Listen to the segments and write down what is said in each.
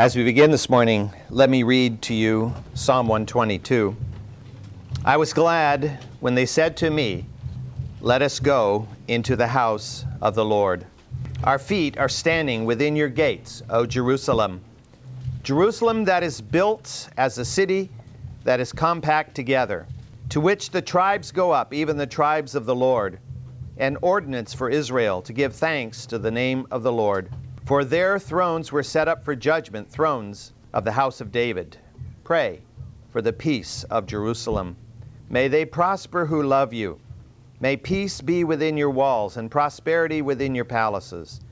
As we begin this morning, let me read to you Psalm 122. I was glad when they said to me, Let us go into the house of the Lord. Our feet are standing within your gates, O Jerusalem. Jerusalem that is built as a city that is compact together, to which the tribes go up, even the tribes of the Lord, an ordinance for Israel to give thanks to the name of the Lord. For their thrones were set up for judgment, thrones of the house of David. Pray for the peace of Jerusalem. May they prosper who love you. May peace be within your walls and prosperity within your palaces.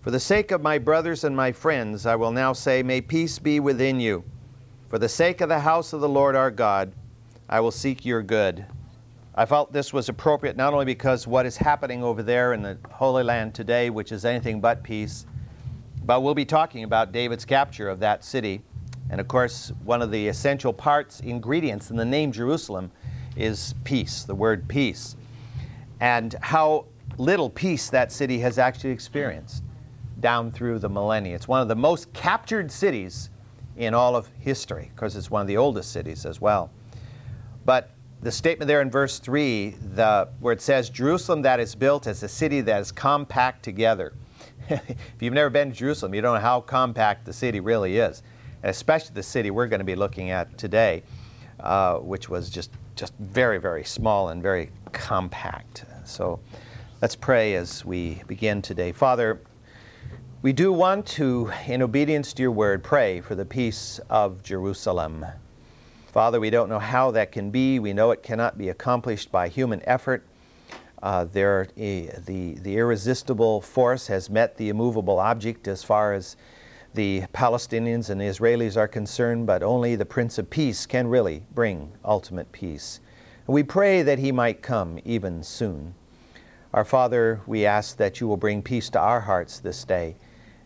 For the sake of my brothers and my friends, I will now say, May peace be within you. For the sake of the house of the Lord our God, I will seek your good. I felt this was appropriate not only because what is happening over there in the Holy Land today, which is anything but peace, but we'll be talking about David's capture of that city. And of course, one of the essential parts, ingredients in the name Jerusalem is peace, the word peace. And how little peace that city has actually experienced down through the millennia. It's one of the most captured cities in all of history. because it's one of the oldest cities as well. But the statement there in verse 3, the, where it says, Jerusalem that is built as a city that is compact together. if you've never been to Jerusalem, you don't know how compact the city really is, and especially the city we're going to be looking at today, uh, which was just, just very, very small and very compact. So let's pray as we begin today. Father, we do want to, in obedience to your word, pray for the peace of Jerusalem. Father, we don't know how that can be. We know it cannot be accomplished by human effort. Uh, there, uh, the, the irresistible force has met the immovable object as far as the Palestinians and the Israelis are concerned, but only the Prince of Peace can really bring ultimate peace. We pray that he might come even soon. Our Father, we ask that you will bring peace to our hearts this day,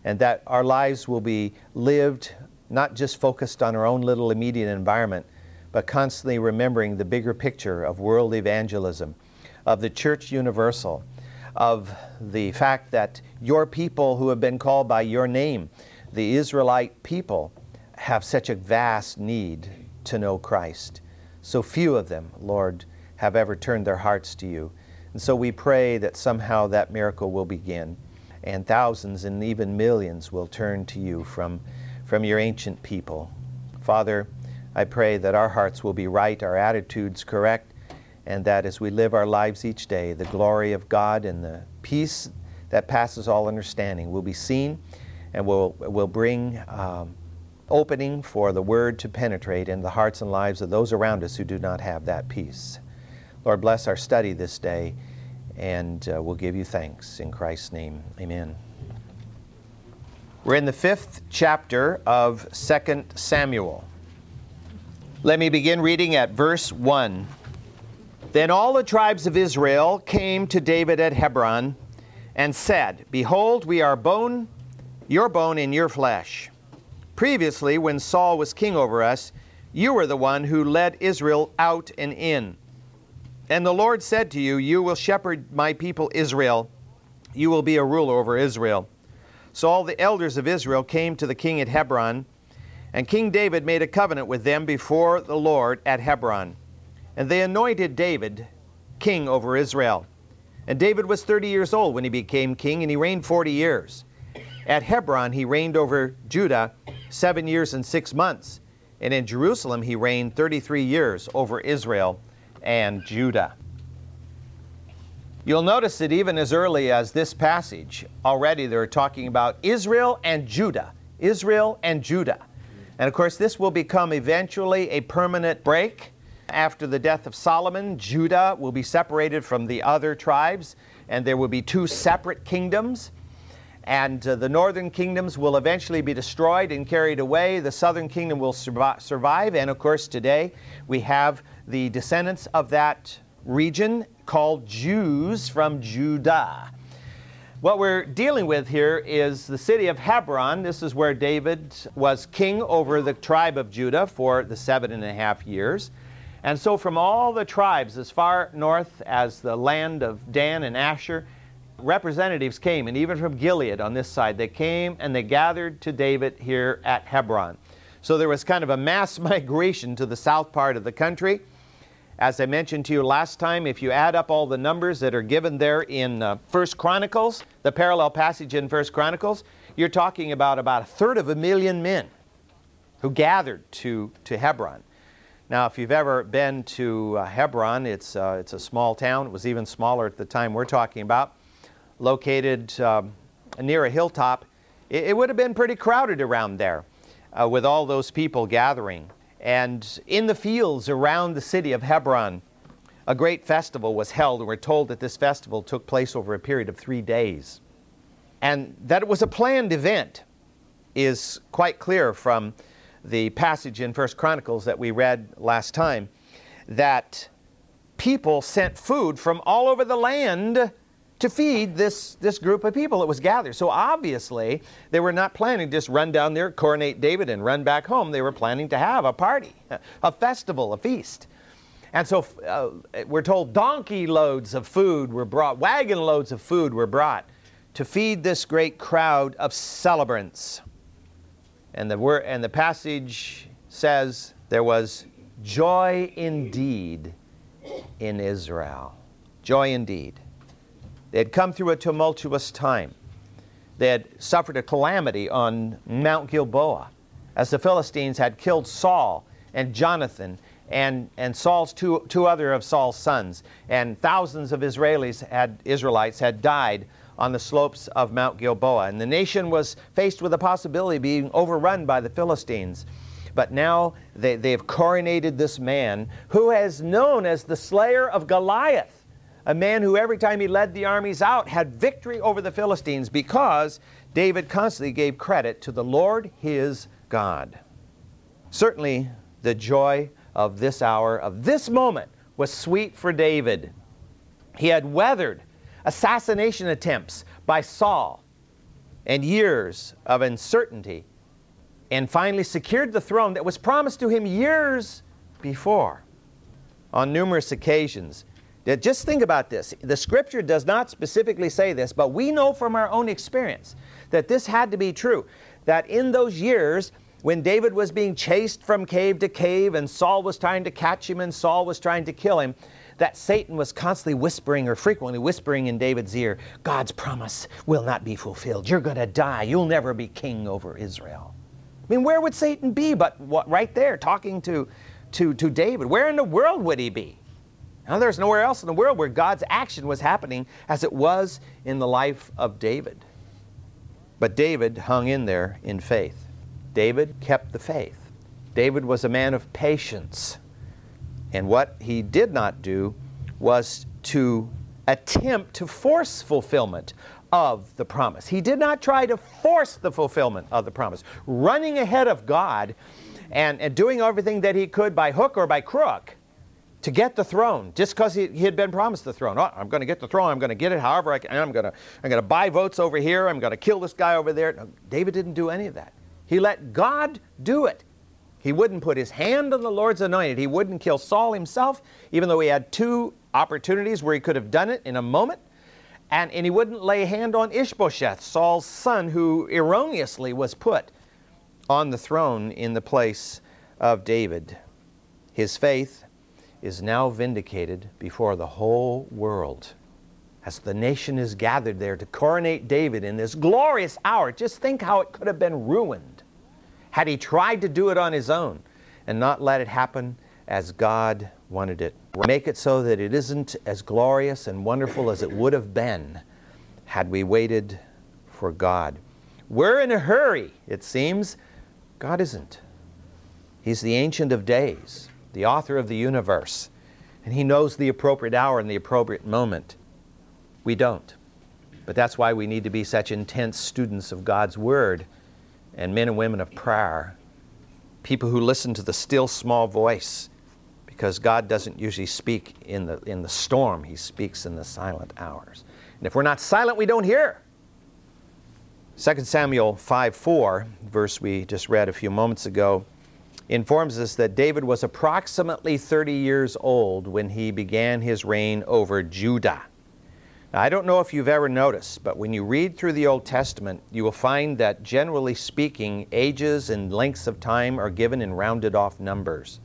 and that our lives will be lived not just focused on our own little immediate environment, but constantly remembering the bigger picture of world evangelism of the Church Universal, of the fact that your people who have been called by your name, the Israelite people, have such a vast need to know Christ. So few of them, Lord, have ever turned their hearts to you. And so we pray that somehow that miracle will begin, and thousands and even millions will turn to you from, from your ancient people. Father, I pray that our hearts will be right, our attitudes correct, and that as we live our lives each day, the glory of God and the peace that passes all understanding will be seen and will, will bring um, opening for the word to penetrate in the hearts and lives of those around us who do not have that peace. Lord, bless our study this day, and uh, we'll give you thanks. In Christ's name, amen. We're in the fifth chapter of 2 Samuel. Let me begin reading at verse 1. Then all the tribes of Israel came to David at Hebron and said, Behold, we are bone, your bone and your flesh. Previously, when Saul was king over us, you were the one who led Israel out and in. And the Lord said to you, You will shepherd my people Israel. You will be a ruler over Israel. So all the elders of Israel came to the king at Hebron, and King David made a covenant with them before the Lord at Hebron. And they anointed David king over Israel. And David was 30 years old when he became king, and he reigned 40 years. At Hebron, he reigned over Judah seven years and six months. And in Jerusalem, he reigned 33 years over Israel and Judah. You'll notice that even as early as this passage, already they're talking about Israel and Judah. Israel and Judah. And of course, this will become eventually a permanent break after the death of Solomon, Judah will be separated from the other tribes, and there will be two separate kingdoms. And uh, the northern kingdoms will eventually be destroyed and carried away. The southern kingdom will survive. And of course, today we have the descendants of that region called Jews from Judah. What we're dealing with here is the city of Hebron. This is where David was king over the tribe of Judah for the seven and a half years. And so, from all the tribes as far north as the land of Dan and Asher, representatives came, and even from Gilead on this side, they came and they gathered to David here at Hebron. So there was kind of a mass migration to the south part of the country. As I mentioned to you last time, if you add up all the numbers that are given there in uh, First Chronicles, the parallel passage in First Chronicles, you're talking about about a third of a million men who gathered to, to Hebron. Now, if you've ever been to uh, Hebron, it's, uh, it's a small town. It was even smaller at the time we're talking about, located um, near a hilltop. It, it, would have been pretty crowded around there uh, with all those people gathering. And in the fields around the city of Hebron, a great festival was held, and we're told that this festival took place over a period of three days. And that it was a planned event is quite clear from the passage in First Chronicles that we read last time, that people sent food from all over the land to feed this, this group of people that was gathered. So obviously, they were not planning to just run down there, coronate David, and run back home. They were planning to have a party, a festival, a feast. And so uh, we're told donkey loads of food were brought, wagon loads of food were brought to feed this great crowd of celebrants. And the, word, and the passage says there was joy indeed in Israel. Joy indeed. They had come through a tumultuous time. They had suffered a calamity on Mount Gilboa as the Philistines had killed Saul and Jonathan and, and Saul's two, two other of Saul's sons. And thousands of Israelis had, Israelites had died on the slopes of Mount Gilboa. And the nation was faced with the possibility of being overrun by the Philistines. But now they, they have coronated this man who is known as the slayer of Goliath a man who every time he led the armies out had victory over the Philistines because David constantly gave credit to the Lord his God. Certainly, the joy of this hour, of this moment, was sweet for David. He had weathered assassination attempts by Saul and years of uncertainty and finally secured the throne that was promised to him years before. On numerous occasions, Now, just think about this. The scripture does not specifically say this, but we know from our own experience that this had to be true. That in those years, when David was being chased from cave to cave and Saul was trying to catch him and Saul was trying to kill him, that Satan was constantly whispering or frequently whispering in David's ear, God's promise will not be fulfilled. You're going to die. You'll never be king over Israel. I mean, where would Satan be but what, right there talking to, to, to David? Where in the world would he be? Now, there's nowhere else in the world where God's action was happening as it was in the life of David. But David hung in there in faith. David kept the faith. David was a man of patience. And what he did not do was to attempt to force fulfillment of the promise. He did not try to force the fulfillment of the promise. Running ahead of God and, and doing everything that he could by hook or by crook to get the throne just because he, he, had been promised the throne. Oh, I'm going to get the throne. I'm going to get it however I can. I'm going to, I'm going to buy votes over here. I'm going to kill this guy over there. No, David didn't do any of that. He let God do it. He wouldn't put his hand on the Lord's anointed. He wouldn't kill Saul himself, even though he had two opportunities where he could have done it in a moment. And, and he wouldn't lay hand on Ishbosheth, Saul's son, who erroneously was put on the throne in the place of David. His faith is now vindicated before the whole world. As the nation is gathered there to coronate David in this glorious hour, just think how it could have been ruined had he tried to do it on his own and not let it happen as God wanted it. Make it so that it isn't as glorious and wonderful as it would have been had we waited for God. We're in a hurry, it seems. God isn't. He's the Ancient of Days the author of the universe, and He knows the appropriate hour and the appropriate moment. We don't. But that's why we need to be such intense students of God's Word and men and women of prayer, people who listen to the still small voice, because God doesn't usually speak in the, in the storm, He speaks in the silent hours. And if we're not silent, we don't hear. 2 Samuel 5 4, verse we just read a few moments ago, informs us that David was approximately 30 years old when he began his reign over Judah. Now, I don't know if you've ever noticed, but when you read through the Old Testament, you will find that generally speaking, ages and lengths of time are given in rounded off numbers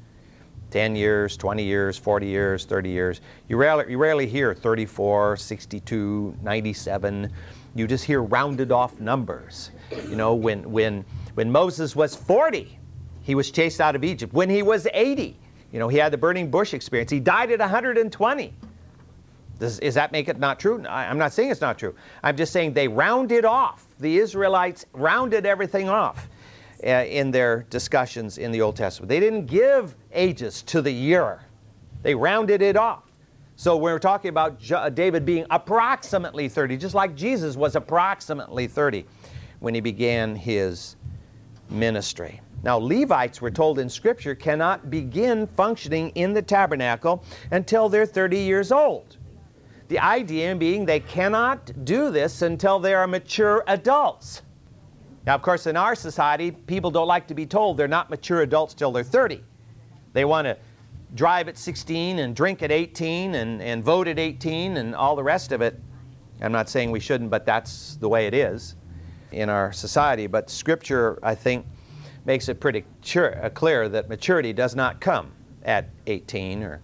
10 years, 20 years, 40 years, 30 years. You rarely, you rarely hear 34, 62, 97. You just hear rounded off numbers. You know, when, when, when Moses was 40, he was chased out of Egypt. When he was 80, you know, he had the burning bush experience. He died at 120. Does, does that make it not true? I, I'm not saying it's not true. I'm just saying they rounded off. The Israelites rounded everything off uh, in their discussions in the Old Testament. They didn't give ages to the year, they rounded it off. So we're talking about uh, David being approximately 30, just like Jesus was approximately 30 when he began his ministry. Now, Levites, we're told in Scripture, cannot begin functioning in the tabernacle until they're 30 years old. The idea being they cannot do this until they are mature adults. Now, of course, in our society, people don't like to be told they're not mature adults till they're 30. They want to drive at 16 and drink at 18 and, and vote at 18 and all the rest of it. I'm not saying we shouldn't, but that's the way it is in our society. But Scripture, I think, makes it pretty uh, clear that maturity does not come at 18 or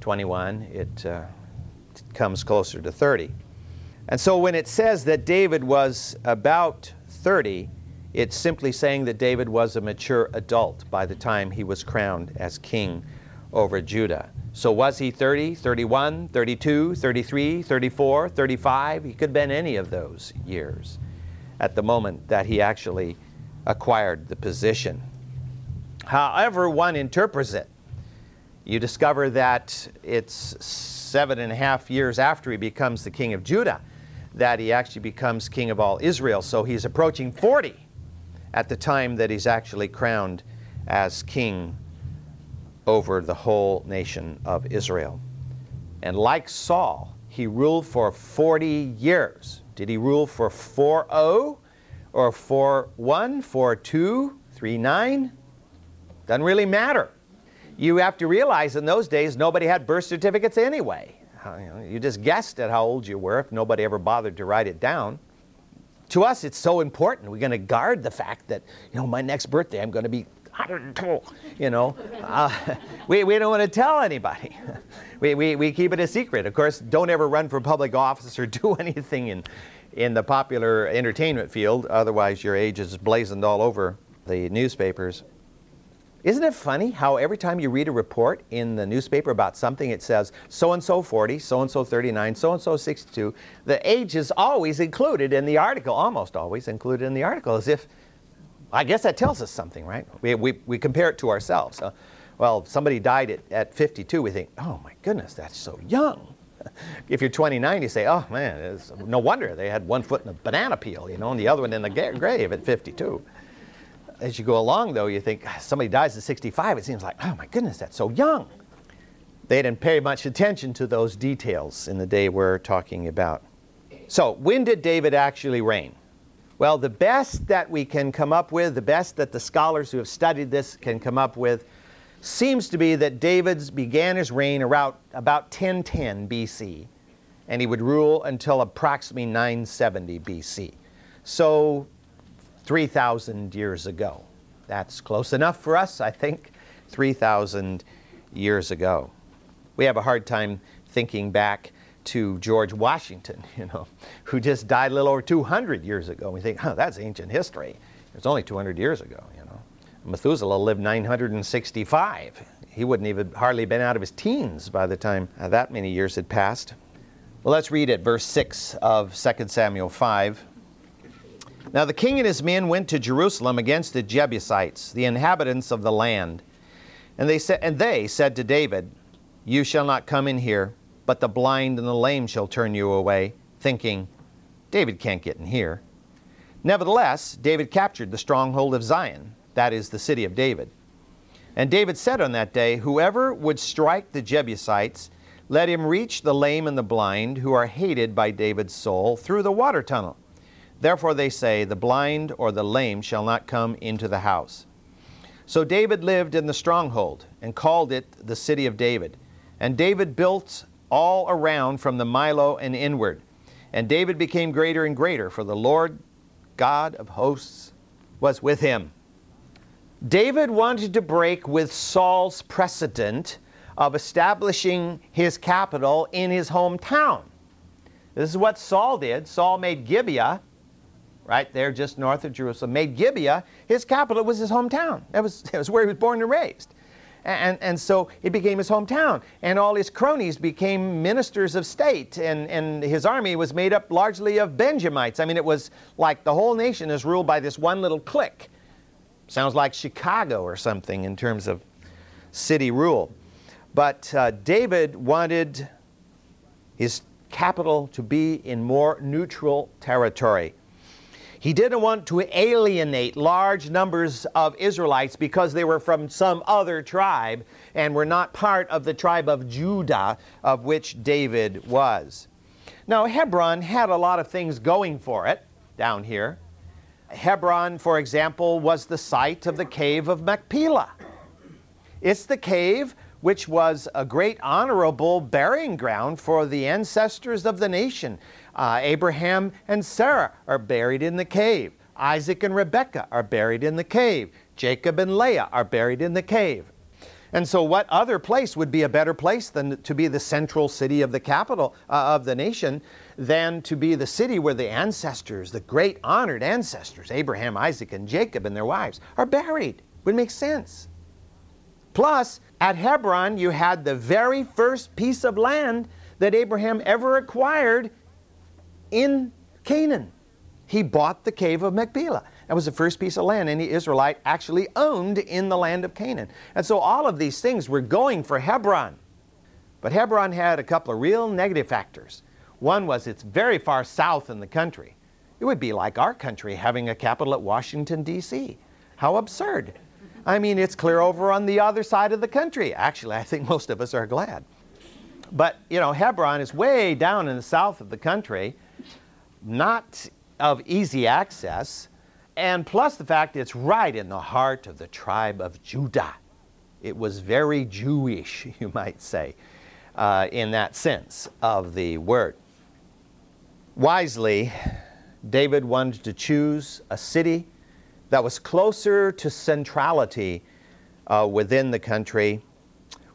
21. It uh, comes closer to 30. And so when it says that David was about 30, it's simply saying that David was a mature adult by the time he was crowned as king over Judah. So was he 30, 31, 32, 33, 34, 35? He could have been any of those years at the moment that he actually acquired the position. However, one interprets it, you discover that it's seven and a half years after he becomes the king of Judah that he actually becomes king of all Israel. So he's approaching 40 at the time that he's actually crowned as king over the whole nation of Israel. And like Saul, he ruled for 40 years. Did he rule for 4 0 or 4 1, 4 2, 3 9? Doesn't really matter you have to realize in those days nobody had birth certificates anyway. You, just guessed at how old you were if nobody ever bothered to write it down. To us, it's so important. We're going to guard the fact that, you know, my next birthday I'm going to be 102. You know, uh, we, we don't want to tell anybody. we, we, we keep it a secret. Of course, don't ever run for public office or do anything in, in the popular entertainment field, otherwise, your age is blazoned all over the newspapers. Isn't it funny how every time you read a report in the newspaper about something, it says so and so 40, so and so 39, so and so 62? The age is always included in the article, almost always included in the article, as if, I guess that tells us something, right? We, we, we compare it to ourselves. Uh, well, somebody died at, at 52, we think, oh my goodness, that's so young. if you're 29, you say, oh man, no wonder they had one foot in a banana peel, you know, and the other one in the grave at 52 as you go along, though, you think ah, somebody dies at 65, it seems like, oh my goodness, that's so young. They didn't pay much attention to those details in the day we're talking about. So, when did David actually reign? Well, the best that we can come up with, the best that the scholars who have studied this can come up with, seems to be that David began his reign around about 1010 BC, and he would rule until approximately 970 BC. So 3,000 years ago. That's close enough for us, I think, 3,000 years ago. We have a hard time thinking back to George Washington, you know, who just died a little over 200 years ago. We think, oh, that's ancient history. It's only 200 years ago, you know. Methuselah lived 965. He wouldn't even hardly been out of his teens by the time that many years had passed. Well, let's read it, verse 6 of 2 Samuel 5. Now the king and his men went to Jerusalem against the Jebusites, the inhabitants of the land. And they, said, and they said to David, You shall not come in here, but the blind and the lame shall turn you away, thinking, David can't get in here. Nevertheless, David captured the stronghold of Zion, that is, the city of David. And David said on that day, Whoever would strike the Jebusites, let him reach the lame and the blind, who are hated by David's soul, through the water tunnel. Therefore they say, The blind or the lame shall not come into the house. So David lived in the stronghold and called it the city of David. And David built all around from the Millo and inward. And David became greater and greater, for the Lord God of hosts was with him. David wanted to break with Saul's precedent of establishing his capital in his hometown. This is what Saul did. Saul made Gibeah, right there just north of Jerusalem, made Gibeah his capital. It was his hometown. That was, that was where he was born and raised. And, and so it became his hometown. And all his cronies became ministers of state. And, and his army was made up largely of Benjamites. I mean, it was like the whole nation is ruled by this one little clique. Sounds like Chicago or something in terms of city rule. But uh, David wanted his capital to be in more neutral territory. He didn't want to alienate large numbers of Israelites because they were from some other tribe and were not part of the tribe of Judah, of which David was. Now, Hebron had a lot of things going for it down here. Hebron, for example, was the site of the cave of Machpelah. It's the cave which was a great honorable burying ground for the ancestors of the nation. Uh, Abraham and Sarah are buried in the cave. Isaac and Rebekah are buried in the cave. Jacob and Leah are buried in the cave. And so, what other place would be a better place than to be the central city of the capital uh, of the nation than to be the city where the ancestors, the great honored ancestors, Abraham, Isaac, and Jacob and their wives, are buried? Would make sense. Plus, at Hebron, you had the very first piece of land that Abraham ever acquired in Canaan. He bought the cave of Machpelah. That was the first piece of land any Israelite actually owned in the land of Canaan. And so all of these things were going for Hebron. But Hebron had a couple of real negative factors. One was it's very far south in the country. It would be like our country having a capital at Washington, D.C. How absurd. I mean, it's clear over on the other side of the country. Actually, I think most of us are glad. But, you know, Hebron is way down in the south of the country, not of easy access, and plus the fact it's right in the heart of the tribe of Judah. It was very Jewish, you might say, uh, in that sense of the word. Wisely, David wanted to choose a city that was closer to centrality uh, within the country,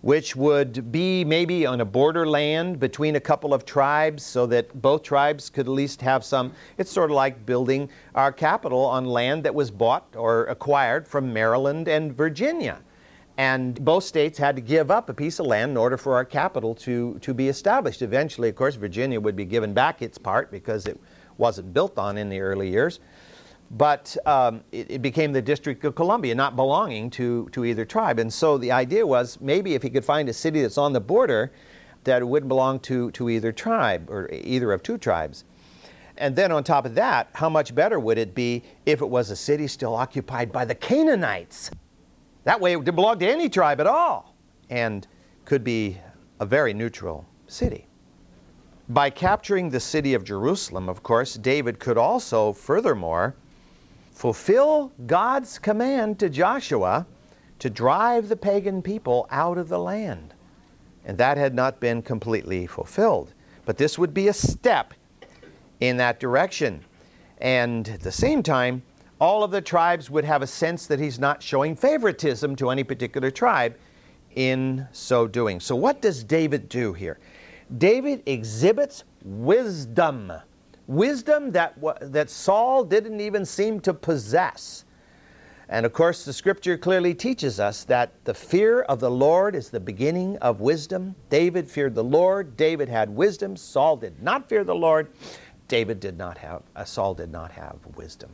which would be maybe on a borderland between a couple of tribes so that both tribes could at least have some. It's sort of like building our capital on land that was bought or acquired from Maryland and Virginia. And both states had to give up a piece of land in order for our capital to, to be established. Eventually, of course, Virginia would be given back its part because it wasn't built on in the early years. But um, it, it, became the District of Columbia, not belonging to, to either tribe. And so the idea was maybe if he could find a city that's on the border that wouldn't belong to, to either tribe or either of two tribes. And then on top of that, how much better would it be if it was a city still occupied by the Canaanites? That way it didn't belong to any tribe at all and could be a very neutral city. By capturing the city of Jerusalem, of course, David could also, furthermore, fulfill God's command to Joshua to drive the pagan people out of the land. And that had not been completely fulfilled. But this would be a step in that direction. And at the same time, all of the tribes would have a sense that he's not showing favoritism to any particular tribe in so doing. So, what does David do here? David exhibits wisdom wisdom that, that Saul didn't even seem to possess. And of course, the scripture clearly teaches us that the fear of the Lord is the beginning of wisdom. David feared the Lord. David had wisdom. Saul did not fear the Lord. David did not have, uh, Saul did not have wisdom.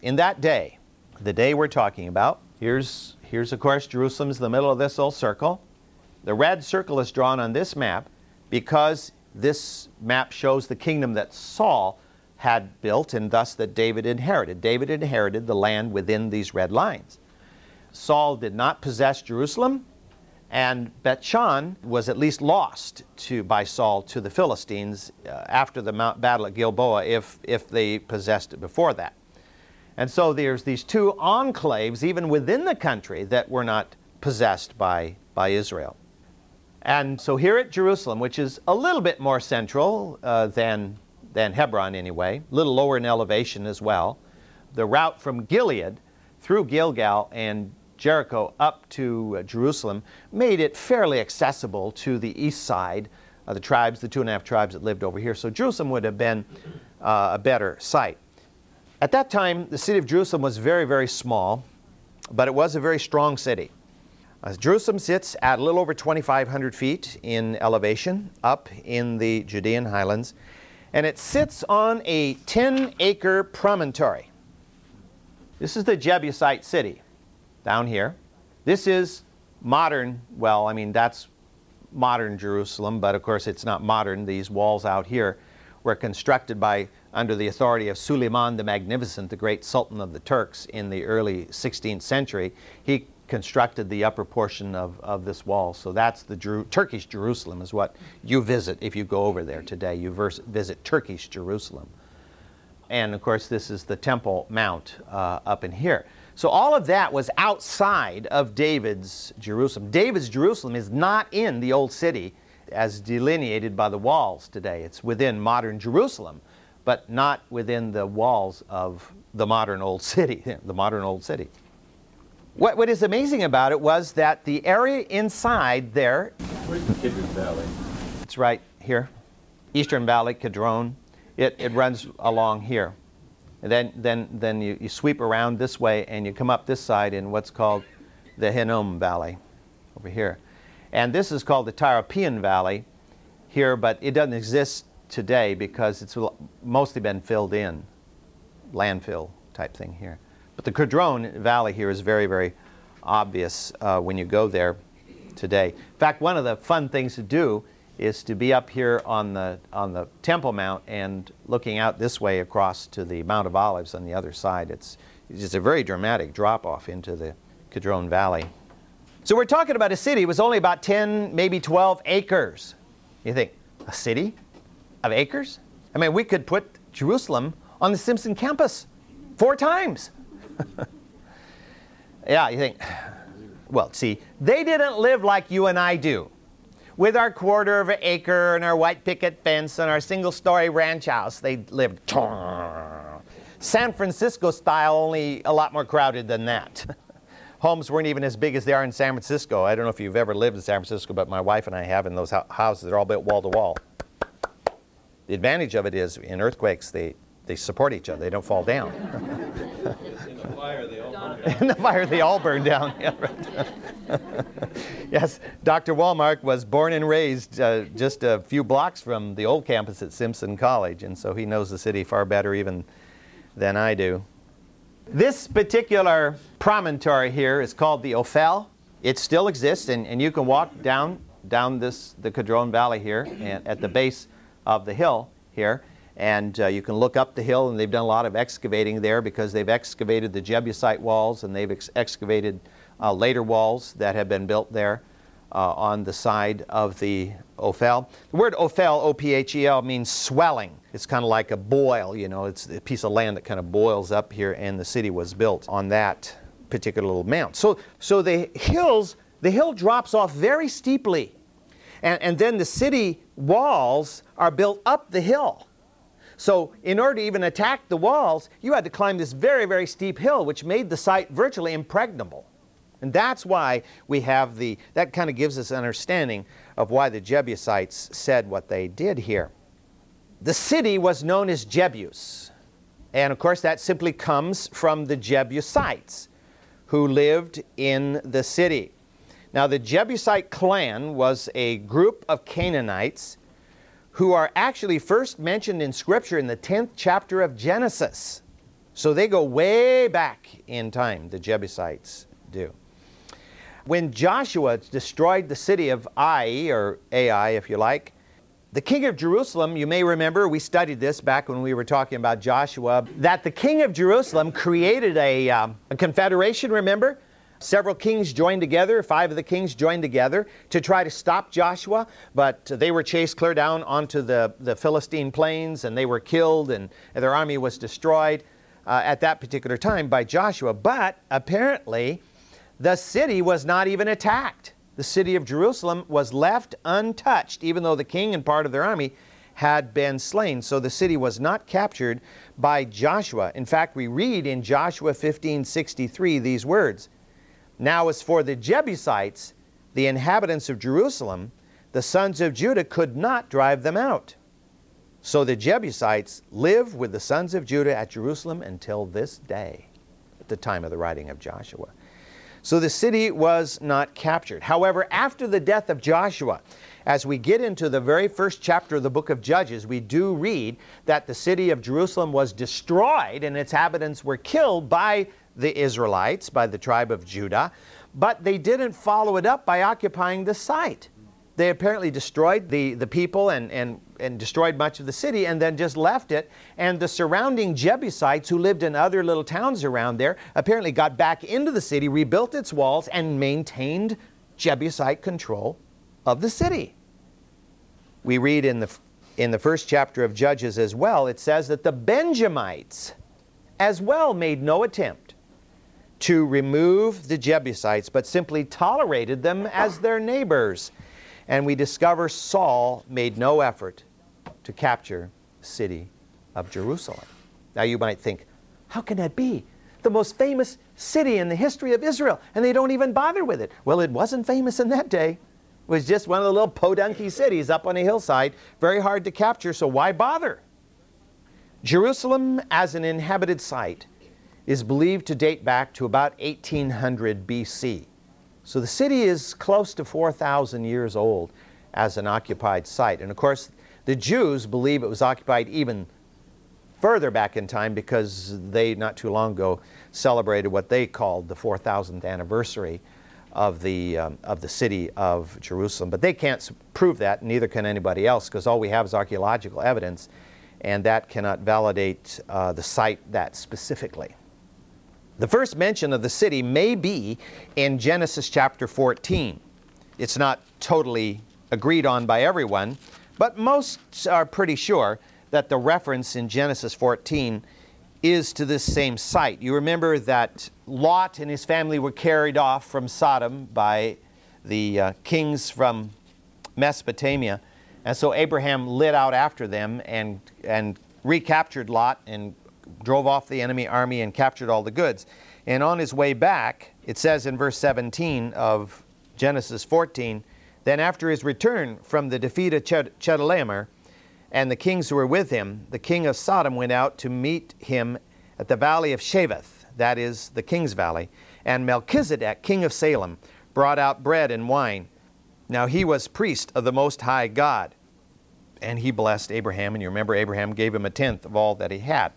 In that day, the day we're talking about, here's, here's of course, Jerusalem's the middle of this little circle. The red circle is drawn on this map because this map shows the kingdom that Saul had built and thus that David inherited. David inherited the land within these red lines. Saul did not possess Jerusalem, and Bethshan was at least lost to, by Saul to the Philistines uh, after the Mount battle at Gilboa if, if they possessed it before that. And so there's these two enclaves, even within the country, that were not possessed by, by Israel. And so here at Jerusalem, which is a little bit more central uh, than, than Hebron anyway, a little lower in elevation as well, the route from Gilead through Gilgal and Jericho up to uh, Jerusalem made it fairly accessible to the east side of the tribes, the two and a half tribes that lived over here. So Jerusalem would have been uh, a better site. At that time, the city of Jerusalem was very, very small, but it was a very strong city. Uh, Jerusalem sits at a little over 2,500 feet in elevation up in the Judean highlands, and it sits on a 10 acre promontory. This is the Jebusite city down here. This is modern, well, I mean, that's modern Jerusalem, but of course it's not modern. These walls out here were constructed by under the authority of Suleiman the Magnificent, the great Sultan of the Turks in the early 16th century. He constructed the upper portion of, of this wall. So that's the Jeru- Turkish Jerusalem, is what you visit if you go over there today. You vers- visit Turkish Jerusalem. And of course, this is the Temple Mount uh, up in here. So all of that was outside of David's Jerusalem. David's Jerusalem is not in the old city as delineated by the walls today. It's within modern Jerusalem, but not within the walls of the modern old city, the modern old city. What, what is amazing about it was that the area inside there. Where's the Kidron Valley? It's right here. Eastern Valley, Kidron. It, it runs along here. And then, then, then you, you sweep around this way and you come up this side in what's called the Hinnom Valley over here. And this is called the Tyropoeon Valley here, but it doesn't exist today because it's mostly been filled in, landfill type thing here. But the Kidron Valley here is very, very obvious uh, when you go there today. In fact, one of the fun things to do is to be up here on the, on the Temple Mount and looking out this way across to the Mount of Olives on the other side. It's, it's just a very dramatic drop off into the Kidron Valley. So we're talking about a city. It was only about 10, maybe 12 acres. You think, a city of acres? I mean, we could put Jerusalem on the Simpson campus four times. yeah, you think, well, see, they didn't live like you and I do. With our quarter of an acre and our white picket fence and our single story ranch house, they lived San Francisco style, only a lot more crowded than that. Homes weren't even as big as they are in San Francisco. I don't know if you've ever lived in San Francisco, but my wife and I have in those houses. They're all built wall to wall. The advantage of it is in earthquakes, they, they support each other, they don't fall down. Fire, they all burned down. In the fire, they all burn down. Yeah, right. yes, Dr. Walmark was born and raised uh, just a few blocks from the old campus at Simpson College, and so he knows the city far better even than I do. This particular promontory here is called the Ophel. It still exists, and, and you can walk down down this the Kidron Valley here, and at the base of the hill here, and uh, you can look up the hill, and they've done a lot of excavating there because they've excavated the Jebusite walls and they've ex- excavated uh, later walls that have been built there uh, on the side of the Ophel. The word Ophel, O P H E L, means swelling. It's kind of like a boil, you know, it's a piece of land that kind of boils up here, and the city was built on that particular little mount. So, so the hills, the hill drops off very steeply. And, and then the city walls are built up the hill. So, in order to even attack the walls, you had to climb this very, very steep hill, which made the site virtually impregnable. And that's why we have the, that kind of gives us an understanding of why the Jebusites said what they did here. The city was known as Jebus. And of course, that simply comes from the Jebusites who lived in the city. Now, the Jebusite clan was a group of Canaanites who are actually first mentioned in Scripture in the 10th chapter of Genesis. So they go way back in time, the Jebusites do. When Joshua destroyed the city of Ai, or Ai if you like, the king of Jerusalem, you may remember, we studied this back when we were talking about Joshua, that the king of Jerusalem created a, um, a confederation, remember? Several kings joined together, five of the kings joined together to try to stop Joshua, but they were chased clear down onto the, the Philistine plains and they were killed and their army was destroyed uh, at that particular time by Joshua. But apparently, the city was not even attacked. the city of Jerusalem was left untouched, even though the king and part of their army had been slain. So the city was not captured by Joshua. In fact, we read in Joshua 15:63 these words: Now as for the Jebusites, the inhabitants of Jerusalem, the sons of Judah could not drive them out. So the Jebusites live with the sons of Judah at Jerusalem until this day, at the time of the writing of Joshua. So the city was not captured. However, after the death of Joshua, as we get into the very first chapter of the book of Judges, we do read that the city of Jerusalem was destroyed and its inhabitants were killed by the Israelites, by the tribe of Judah, but they didn't follow it up by occupying the site. They apparently destroyed the, the people and, and, and destroyed much of the city and then just left it. And the surrounding Jebusites who lived in other little towns around there apparently got back into the city, rebuilt its walls, and maintained Jebusite control of the city. We read in the, in the first chapter of Judges as well, it says that the Benjamites as well made no attempt to remove the Jebusites, but simply tolerated them as their neighbors. And we discover Saul made no effort to capture the city of Jerusalem. Now you might think, how can that be? The most famous city in the history of Israel, and they don't even bother with it. Well, it wasn't famous in that day. It was just one of the little podunky cities up on a hillside, very hard to capture, so why bother? Jerusalem, as an inhabited site, is believed to date back to about 1800 BC. So the city is close to 4,000 years old as an occupied site. And of course, the Jews believe it was occupied even further back in time because they, not too long ago, celebrated what they called the 4,000th anniversary of the, um, of the city of Jerusalem. But they can't prove that, neither can anybody else, because all we have is archaeological evidence, and that cannot validate uh, the site that specifically. The first mention of the city may be in Genesis chapter 14. It's not totally agreed on by everyone, but most are pretty sure that the reference in Genesis 14 is to this same site. You remember that Lot and his family were carried off from Sodom by the uh, kings from Mesopotamia. And so Abraham lit out after them and, and recaptured Lot and drove off the enemy army and captured all the goods. And on his way back, it says in verse 17 of Genesis 14, then after his return from the defeat of Chedorlaomer and the kings who were with him, the king of Sodom went out to meet him at the valley of Shaveh, that is the king's valley. And Melchizedek, king of Salem, brought out bread and wine. Now he was priest of the Most High God. And he blessed Abraham, and you remember Abraham gave him a tenth of all that he had.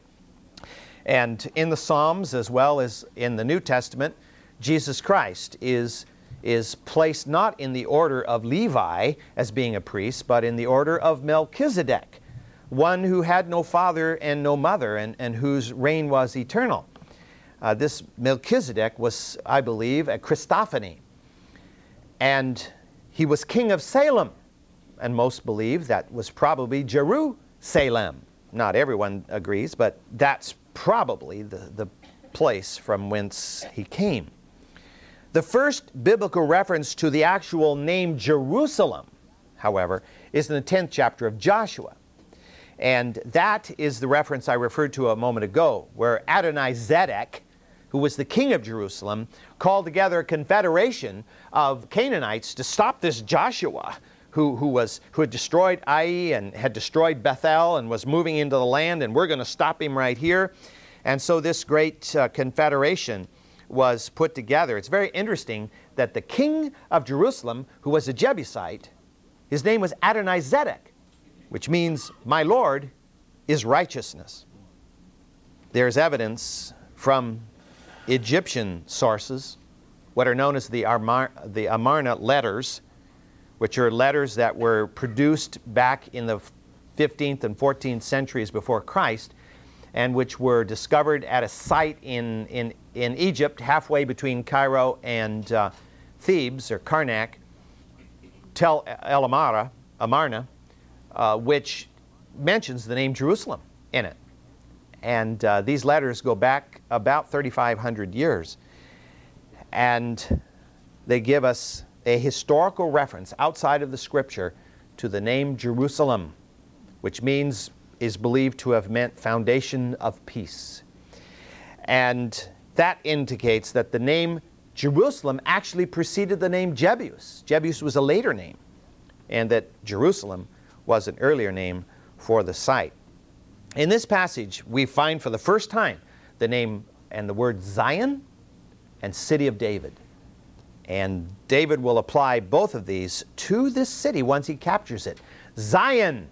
And in the Psalms, as well as in the New Testament, Jesus Christ is, is placed not in the order of Levi as being a priest, but in the order of Melchizedek, one who had no father and no mother, and, and whose reign was eternal. Uh, this Melchizedek was, I believe, a Christophany. And he was king of Salem. And most believe that was probably Jerusalem. Not everyone agrees, but that's probably the, the place from whence he came. The first biblical reference to the actual name Jerusalem, however, is in the 10th chapter of Joshua. And that is the reference I referred to a moment ago, where Adonizedek, who was the king of Jerusalem, called together a confederation of Canaanites to stop this Joshua, who, who, was, who had destroyed Ai and had destroyed Bethel and was moving into the land, and we're going to stop him right here. And so this great uh, confederation was put together. It's very interesting that the king of Jerusalem, who was a Jebusite, his name was Adonizedek, which means, My Lord is righteousness. There's evidence from Egyptian sources, what are known as the, Amar- the Amarna letters, which are letters that were produced back in the 15th and 14th centuries before Christ, and which were discovered at a site in, in, in Egypt, halfway between Cairo and uh, Thebes or Karnak, Tel El Amara, Amarna, uh, which mentions the name Jerusalem in it. And uh, these letters go back about 3,500 years. And they give us a historical reference outside of the scripture to the name Jerusalem, which means is believed to have meant foundation of peace. And that indicates that the name Jerusalem actually preceded the name Jebus. Jebus was a later name, and that Jerusalem was an earlier name for the site. In this passage, we find for the first time the name and the word Zion and City of David. And David will apply both of these to this city once he captures it. Zion,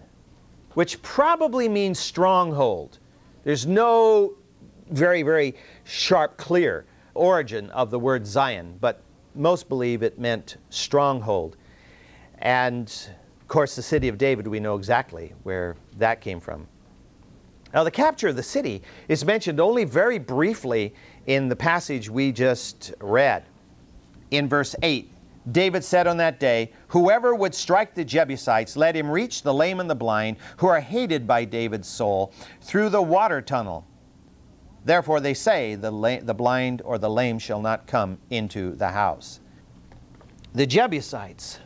which probably means stronghold. There's no very, very sharp, clear origin of the word Zion, but most believe it meant stronghold. And of course, the city of David, we know exactly where that came from. Now, the capture of the city is mentioned only very briefly in the passage we just read. In verse 8, David said on that day, Whoever would strike the Jebusites, let him reach the lame and the blind, who are hated by David's soul, through the water tunnel. Therefore they say, the, la- the blind or the lame shall not come into the house. The Jebusites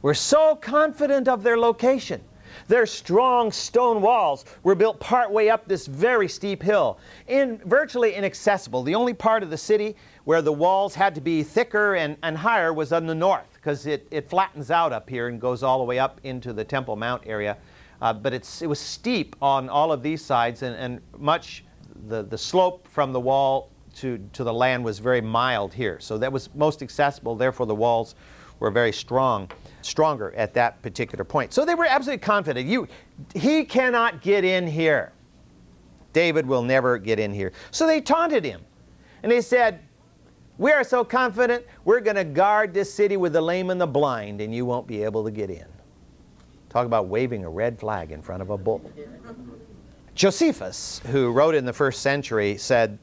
were so confident of their location. Their strong stone walls were built partway up this very steep hill, in, virtually inaccessible. The only part of the city where the walls had to be thicker and, and higher was on the north, because it, it flattens out up here and goes all the way up into the Temple Mount area. Uh, but it's, it was steep on all of these sides, and, and much the, the slope from the wall to, to the land was very mild here. So that was most accessible, therefore, the walls were very strong, stronger at that particular point. So they were absolutely confident. You, he cannot get in here. David will never get in here. So they taunted him. And they said, We are so confident, we're going to guard this city with the lame and the blind, and you won't be able to get in. Talk about waving a red flag in front of a bull. Josephus, who wrote in the first century, said,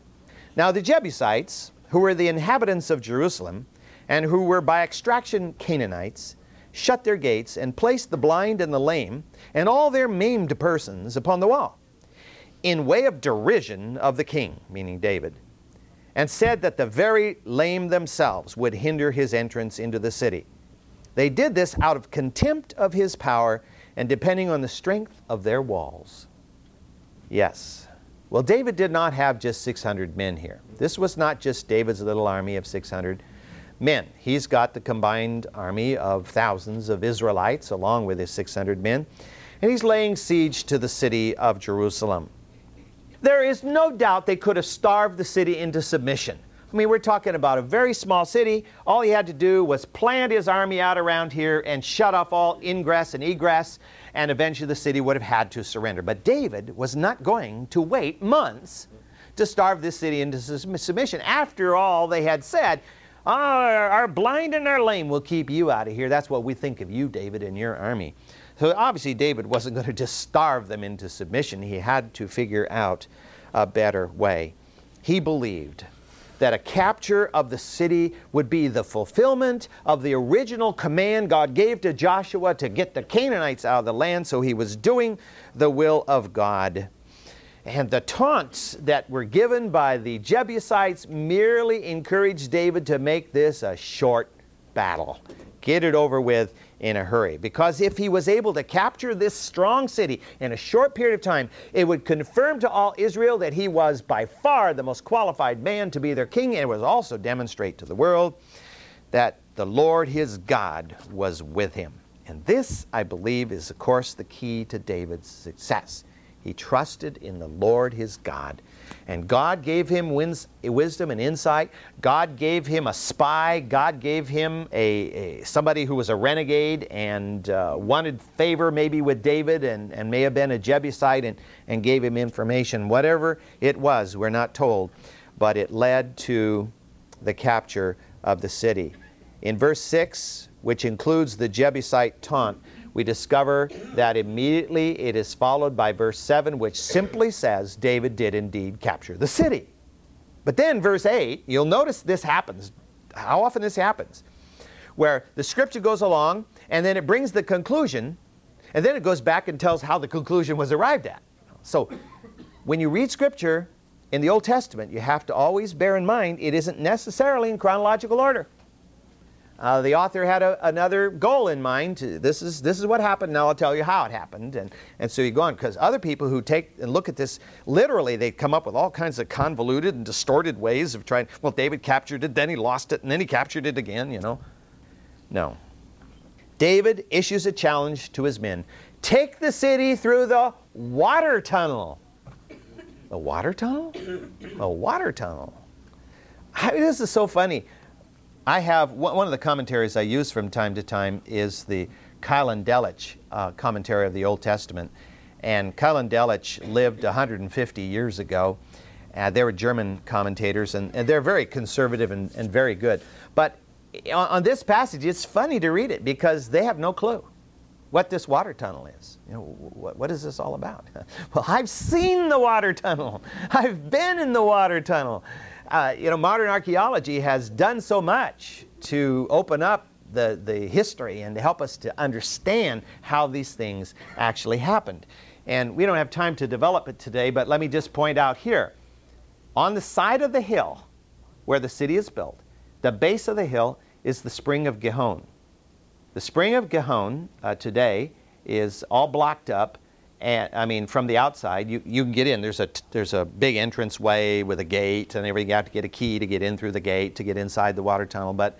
Now the Jebusites, who were the inhabitants of Jerusalem, and who were by extraction Canaanites, shut their gates and placed the blind and the lame and all their maimed persons upon the wall, in way of derision of the king, meaning David, and said that the very lame themselves would hinder his entrance into the city. They did this out of contempt of his power and depending on the strength of their walls. Yes. Well, David did not have just 600 men here. This was not just David's little army of 600 men. He's got the combined army of thousands of Israelites along with his 600 men, and he's laying siege to the city of Jerusalem. There is no doubt they could have starved the city into submission. I mean, we're talking about a very small city. All he had to do was plant his army out around here and shut off all ingress and egress, and eventually the city would have had to surrender. But David was not going to wait months to starve this city into submission. After all, they had said, our, our blind and our lame will keep you out of here. That's what we think of you, David, and your army. So obviously, David wasn't going to just starve them into submission. He had to figure out a better way. He believed that a capture of the city would be the fulfillment of the original command God gave to Joshua to get the Canaanites out of the land, so he was doing the will of God. And the taunts that were given by the Jebusites merely encouraged David to make this a short battle. Get it over with in a hurry. Because if he was able to capture this strong city in a short period of time, it would confirm to all Israel that he was by far the most qualified man to be their king, and it would also demonstrate to the world that the Lord his God was with him. And this, I believe, is, of course, the key to David's success. He trusted in the Lord his God. And God gave him wins, wisdom and insight. God gave him a spy. God gave him a, a somebody who was a renegade and uh, wanted favor maybe with David and, and may have been a Jebusite and, and gave him information. Whatever it was, we're not told, but it led to the capture of the city. In verse 6, which includes the Jebusite taunt, we discover that immediately it is followed by verse 7, which simply says David did indeed capture the city. But then, verse 8, you'll notice this happens. How often this happens? Where the scripture goes along and then it brings the conclusion, and then it goes back and tells how the conclusion was arrived at. So, when you read scripture in the Old Testament, you have to always bear in mind it isn't necessarily in chronological order. Uh, the author had a, another goal in mind. This is, this is what happened. Now I'll tell you how it happened. And, and so you go on, because other people who take and look at this literally, they come up with all kinds of convoluted and distorted ways of trying. Well, David captured it, then he lost it, and then he captured it again, you know. No. David issues a challenge to his men take the city through the water tunnel. A water tunnel? A water tunnel. I mean, this is so funny. I have one of the commentaries I use from time to time is the Keil Delitzsch uh, commentary of the Old Testament. And Keil Delitzsch lived 150 years ago. Uh, they were German commentators, and, and they're very conservative and, and, very good. But on, on, this passage, it's funny to read it because they have no clue what this water tunnel is. You know, what, what is this all about? well, I've seen the water tunnel. I've been in the water tunnel uh, you know, modern archaeology has done so much to open up the, the history and to help us to understand how these things actually happened. And we don't have time to develop it today, but let me just point out here. On the side of the hill where the city is built, the base of the hill is the spring of Gihon. The spring of Gihon uh, today is all blocked up and I mean, from the outside, you, you can get in. There's a, there's a big entrance way with a gate and everything. You have to get a key to get in through the gate to get inside the water tunnel. But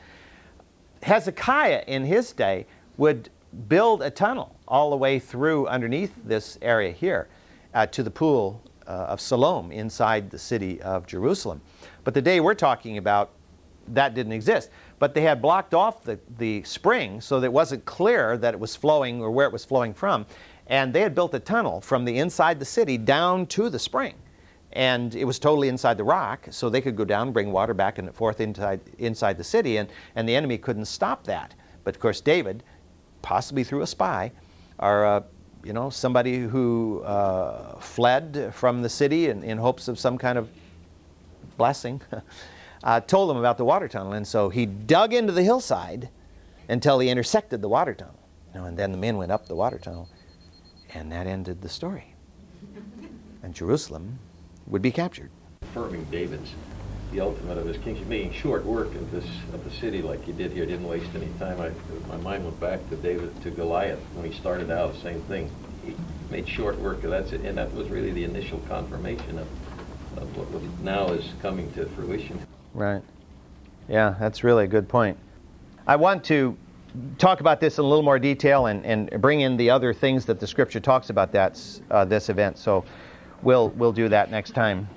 Hezekiah, in his day, would build a tunnel all the way through underneath this area here uh, to the pool uh, of Siloam inside the city of Jerusalem. But the day we're talking about, that didn't exist. But they had blocked off the, the spring so that it wasn't clear that it was flowing or where it was flowing from. And they had built a tunnel from the inside the city down to the spring. And it was totally inside the rock, so they could go down, and bring water back and forth inside, inside the city, and, and the enemy couldn't stop that. But of course, David, possibly through a spy, or uh, you know somebody who uh, fled from the city in, in hopes of some kind of blessing, uh, told them about the water tunnel. And so he dug into the hillside until he intersected the water tunnel. You know, and then the men went up the water tunnel and that ended the story. And Jerusalem would be captured. Affirming David's the ultimate of his kingship, making short work of this of the city like he did here, didn't waste any time. I, my mind went back to David to Goliath when he started out, same thing. He made short work of that, and that was really the initial confirmation of, of what now is coming to fruition. Right. Yeah, that's really a good point. I want to talk about this in a little more detail and, and bring in the other things that the scripture talks about that's uh, this event. So we'll we'll do that next time.